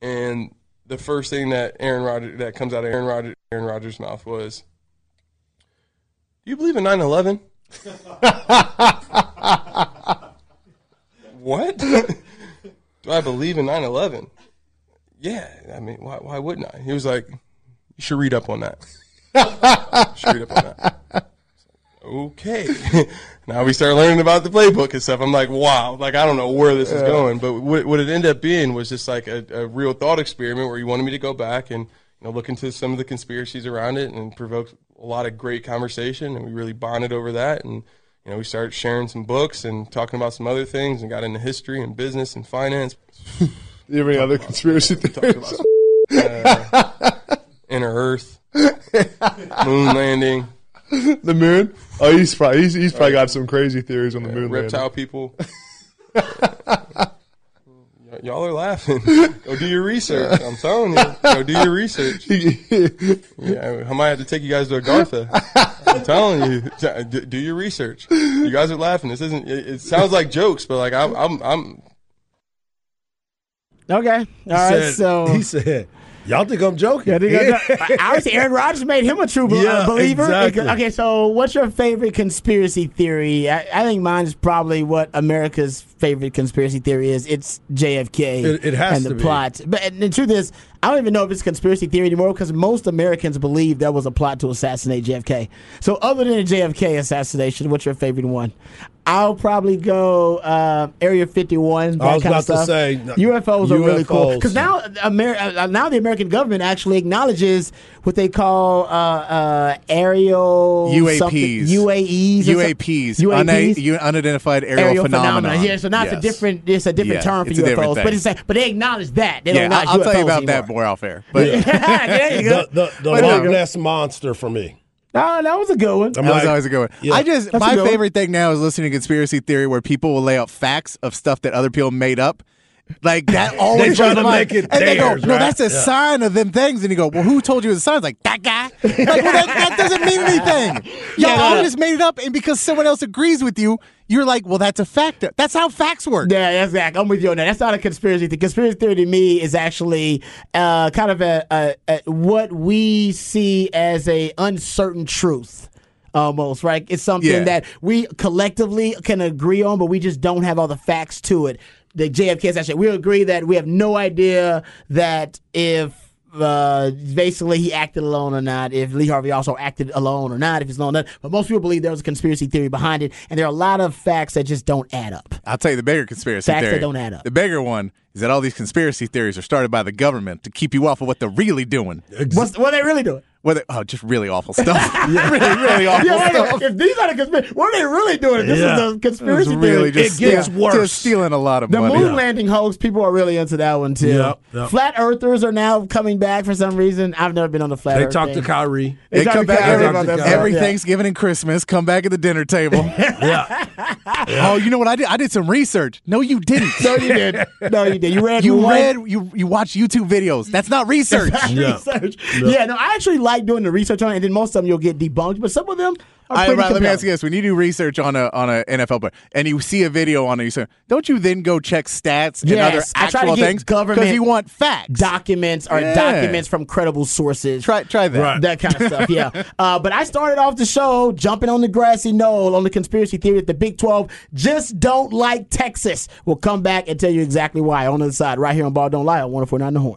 Speaker 13: and the first thing that Aaron Rodgers that comes out of Aaron Rodgers Aaron Rodgers' mouth was, "Do you believe in 9/11?" what? Do I believe in 9/11? Yeah, I mean, why why wouldn't I? He was like, "You should read up on that." Should read up on that. Okay. now we start learning about the playbook and stuff. I'm like, wow, like I don't know where this is going, but what, what it ended up being was just like a, a real thought experiment where he wanted me to go back and you know look into some of the conspiracies around it and provoke a lot of great conversation, and we really bonded over that, and you know we started sharing some books and talking about some other things, and got into history and business and finance.
Speaker 14: Do You have any other conspiracy theories?
Speaker 13: uh, inner Earth, moon landing.
Speaker 14: the moon? Oh, he's probably he's, he's probably got some crazy theories on the moon.
Speaker 13: reptile
Speaker 14: landing.
Speaker 13: people. Y- Y'all are laughing. Go do your research. I'm telling you. Go do your research. Yeah, I might have to take you guys to a Agartha. I'm telling you. D- Do your research. You guys are laughing. This isn't. It, it sounds like jokes, but like I'm. I'm. I'm
Speaker 1: Okay. All
Speaker 2: He
Speaker 1: right.
Speaker 2: said-
Speaker 1: so
Speaker 2: he said, "Y'all think I'm joking?"
Speaker 1: Yeah, got- obviously, Aaron Rodgers made him a true
Speaker 2: Yeah,
Speaker 1: believer.
Speaker 2: exactly.
Speaker 1: Okay, so what's your favorite conspiracy theory? I, I think mine is probably what America's favorite conspiracy theory is. It's JFK
Speaker 2: It- it has
Speaker 1: and
Speaker 2: to
Speaker 1: the
Speaker 2: be.
Speaker 1: plot. But and the truth is, I don't even know if it's a conspiracy theory anymore because most Americans believe there was a plot to assassinate JFK. So, other than the JFK assassination, what's your favorite one? I'll probably go uh, Area 51. That
Speaker 2: I was about to say,
Speaker 1: UFOs are really cool because now Amer- uh, now the American government actually acknowledges what they call uh, uh, aerial
Speaker 3: UAPs.
Speaker 1: UAEs,
Speaker 3: UAPs,
Speaker 1: UAPs.
Speaker 3: Una- u- unidentified aerial, phenomenon.
Speaker 1: Yeah, so now it's a different it's a different
Speaker 3: Yeah,
Speaker 1: term for
Speaker 3: it's a different
Speaker 1: UFOs, but it's like, but they acknowledge that. They don't
Speaker 3: yeah, I'll tell you about
Speaker 1: anymore.
Speaker 3: that more off air. But
Speaker 1: there you go.
Speaker 2: The, the, the Loch Ness monster for me.
Speaker 1: Oh, that was a good one.
Speaker 3: that was always a good one.
Speaker 2: Yeah.
Speaker 3: I just
Speaker 1: That's
Speaker 3: my
Speaker 1: good one.
Speaker 3: favorite thing now is listening to conspiracy theory where people will lay out facts of stuff that other people made up. Like that always
Speaker 2: try to make it
Speaker 3: and they go, no,
Speaker 2: right?
Speaker 3: that's a
Speaker 2: Yeah.
Speaker 3: sign of them things. And you go, well, who told you it was a sign? It's like that guy. Like, well, that, that doesn't mean anything. Y'all
Speaker 1: Yeah.
Speaker 3: all just made it up, and because someone else agrees with you, you're like, well, that's a fact. That's how facts work.
Speaker 1: Yeah, that's exactly. I'm with you on that. That's not a conspiracy. The conspiracy theory to me is actually uh, kind of a, a, a what we see as a uncertain truth. Almost right. It's something
Speaker 3: Yeah.
Speaker 1: that we collectively can agree on, but we just don't have all the facts to it. The JFK assassination. We agree that we have no idea that if uh, basically he acted alone or not, if Lee Harvey also acted alone or not, if he's alone or not. But most people believe there was a conspiracy theory behind it, and there are a lot of facts that just don't add up.
Speaker 3: I'll tell you the bigger conspiracy
Speaker 1: Facts that don't add up.
Speaker 3: The bigger one is that all these conspiracy theories are started by the government to keep you off of what they're really doing.
Speaker 1: What's, what are they really doing?
Speaker 3: Whether oh, just really awful stuff. really, really awful
Speaker 1: Yeah, wait,
Speaker 3: stuff.
Speaker 1: if these are the conspiracy, what are they really doing? This
Speaker 2: Yeah.
Speaker 1: is a conspiracy
Speaker 3: It's really
Speaker 1: theory.
Speaker 3: just,
Speaker 2: It gets
Speaker 3: steal-
Speaker 2: worse.
Speaker 3: just stealing a lot of
Speaker 1: The
Speaker 3: money.
Speaker 1: The moon landing hoax, people are really into that one too.
Speaker 2: Yep, yep.
Speaker 1: Flat earthers are now coming back for some reason. I've never been on the flat
Speaker 2: They
Speaker 1: Earth
Speaker 2: talked to
Speaker 1: thing.
Speaker 2: Kyrie.
Speaker 3: They
Speaker 1: talk
Speaker 3: come
Speaker 1: to
Speaker 3: back
Speaker 1: Kyrie
Speaker 3: every,
Speaker 1: about
Speaker 3: every. Thanksgiving and Christmas. Come back at the dinner table.
Speaker 2: Yeah.
Speaker 3: Oh, you know what I did? I did some research. No, you didn't.
Speaker 1: No, you did. No, you did. You read.
Speaker 3: You
Speaker 1: one-
Speaker 3: read. You you watch YouTube videos. That's not research.
Speaker 2: Yeah.
Speaker 1: research. Yeah. no, I actually like doing the research on it, and then most of them you'll get debunked, but some of them are pretty
Speaker 3: right, let me ask you this: When you do research on a on a NFL player, and you see a video on it, you say, don't you then go check stats and other
Speaker 1: Yes, I try
Speaker 3: actual things
Speaker 1: government
Speaker 3: you want facts?
Speaker 1: documents or
Speaker 3: Yeah.
Speaker 1: documents from credible sources.
Speaker 3: Try try that.
Speaker 2: Right.
Speaker 1: That kind of stuff, yeah. Uh, but I started off the show jumping on the grassy knoll on the conspiracy theory that the Big 12 just don't like Texas. We'll come back and tell you exactly why on the other side, right here on Ball Don't Lie on 104.9 The Horn.